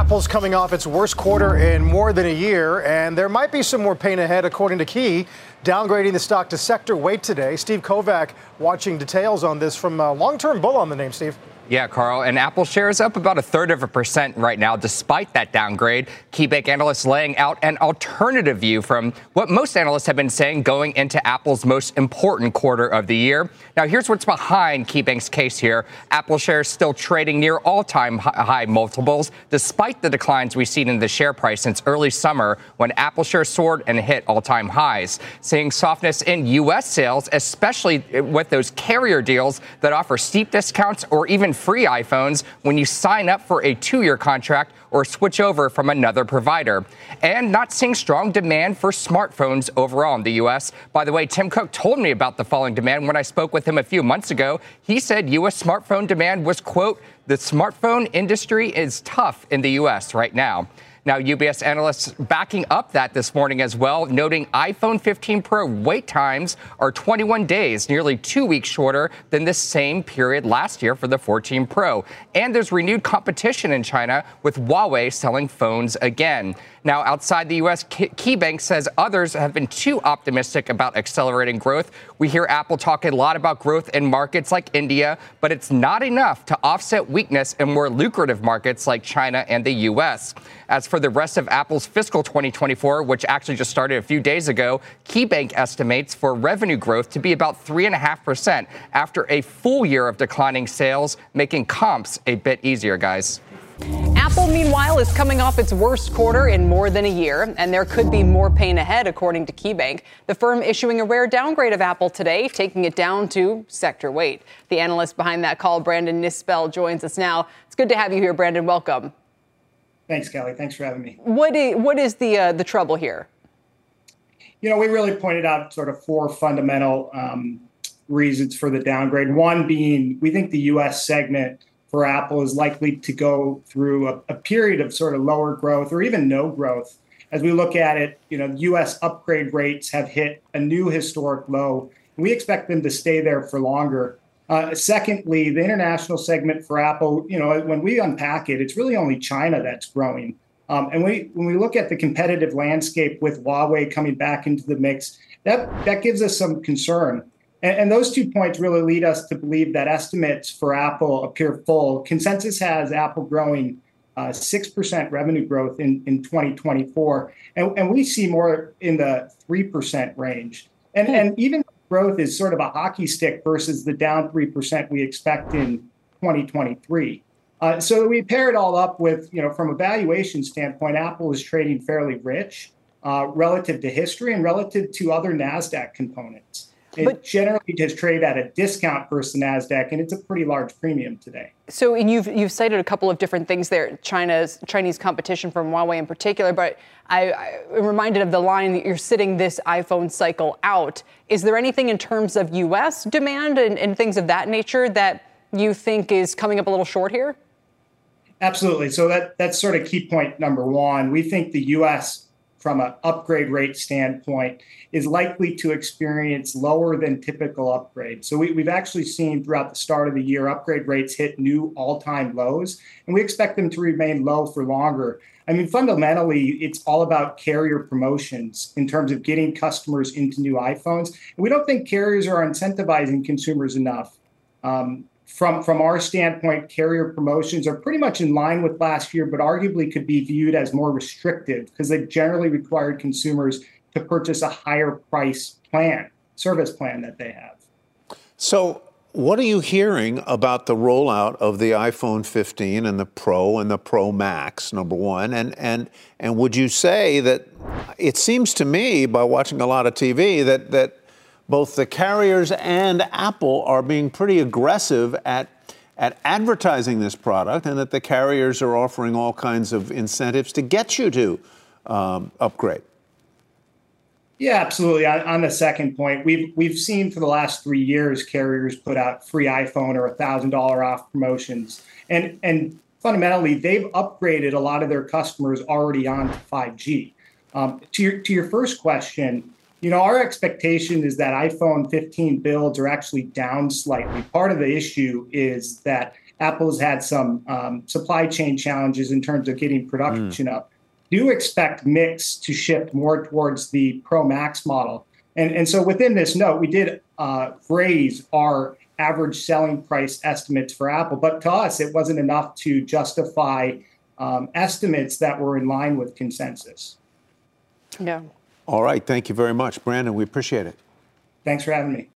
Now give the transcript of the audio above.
Apple's coming off its worst quarter in more than a year, and there might be some more pain ahead, according to Key, downgrading the stock to sector weight today. Steve Kovach watching details on this from uh, a long term bull on the name, Steve. Yeah, Carl, and Apple shares up about a third of a percent right now, despite that downgrade. KeyBanc analysts laying out an alternative view from what most analysts have been saying going into Apple's most important quarter of the year. Now, here's what's behind KeyBanc's case here. Apple shares still trading near all-time high multiples, despite the declines we've seen in the share price since early summer when Apple shares soared and hit all-time highs. Seeing softness in U.S. sales, especially with those carrier deals that offer steep discounts or even free iPhones when you sign up for a two year contract or switch over from another provider. And not seeing strong demand for smartphones overall in the U.S. By the way, Tim Cook told me about the falling demand when I spoke with him a few months ago. He said U.S. smartphone demand was, quote, the smartphone industry is tough in the U.S. right now. Now, UBS analysts backing up that this morning as well, noting iPhone 15 Pro wait times are 21 days, nearly two weeks shorter than the same period last year for the 14 Pro. And there's renewed competition in China with Huawei selling phones again. Now, outside the U.S., KeyBanc says others have been too optimistic about accelerating growth. We hear Apple talk a lot about growth in markets like India, but it's not enough to offset weakness in more lucrative markets like China and the U.S. As for the rest of Apple's fiscal 2024, which actually just started a few days ago, KeyBanc estimates for revenue growth to be about 3.5% after a full year of declining sales, making comps a bit easier, guys. Apple, meanwhile, is coming off its worst quarter in more than a year, and there could be more pain ahead, according to KeyBanc. The firm issuing a rare downgrade of Apple today, taking it down to sector weight. The analyst behind that call, Brandon Nispel, joins us now. It's good to have you here, Brandon. Welcome. Thanks, Kelly. Thanks for having me. What is, what is the uh, the trouble here? You know, we really pointed out sort of four fundamental um, reasons for the downgrade. One being, we think the U.S. segment for Apple is likely to go through a, a, period of sort of lower growth or even no growth. As we look at it, you know, U.S. upgrade rates have hit a new historic low. And we expect them to stay there for longer. Uh, secondly, the international segment for Apple, you know, when we unpack it, it's really only China that's growing. Um, and we, when we look at the competitive landscape with Huawei coming back into the mix, that that gives us some concern. And, and, those two points really lead us to believe that estimates for Apple appear full. Consensus has Apple growing uh, 6% revenue growth in, in 2024. And, and we see more in the 3% range. And, hmm. and even growth is sort of a hockey stick versus the down 3% we expect in 2023. Uh, so we pair it all up with, you know, from a valuation standpoint, Apple is trading fairly rich uh, relative to history and relative to other NASDAQ components. It but, generally does trade at a discount versus Nasdaq, and it's a pretty large premium today. So, and you've you've cited a couple of different things there, China's Chinese competition from Huawei in particular. But I, I'm reminded of the line that you're sitting this iPhone cycle out. Is there anything in terms of U.S. demand and, and things of that nature that you think is coming up a little short here? Absolutely. So that that's sort of key point number one. We think the U.S from an upgrade rate standpoint is likely to experience lower than typical upgrades. So we, have actually seen throughout the start of the year upgrade rates hit new all-time lows, and we expect them to remain low for longer. I mean, fundamentally, it's all about carrier promotions in terms of getting customers into new iPhones. And we don't think carriers are incentivizing consumers enough. Um, from from our standpoint, carrier promotions are pretty much in line with last year, but arguably could be viewed as more restrictive because they generally required consumers to purchase a higher price plan, service plan that they have. So, what are you hearing about the rollout of the iPhone 15 and the Pro and the Pro Max? Number one, and and and would you say that it seems to me by watching a lot of TV that that both the carriers and Apple are being pretty aggressive at at advertising this product, and that the carriers are offering all kinds of incentives to get you to um, upgrade. Yeah, absolutely. On, on, the second point, we've we've seen for the last three years carriers put out free iPhone or thousand dollar off promotions, and and fundamentally they've upgraded a lot of their customers already onto 5G. Um, to your to your first question, you know, our expectation is that iPhone 15 builds are actually down slightly. Part of the issue is that Apple's had some um, supply chain challenges in terms of getting production mm. up. Do expect mix to shift more towards the Pro Max model. And, and so within this note, we did uh, raise our average selling price estimates for Apple, but to us, it wasn't enough to justify um, estimates that were in line with consensus. Yeah. All right. Thank you very much, Brandon. We appreciate it. Thanks for having me.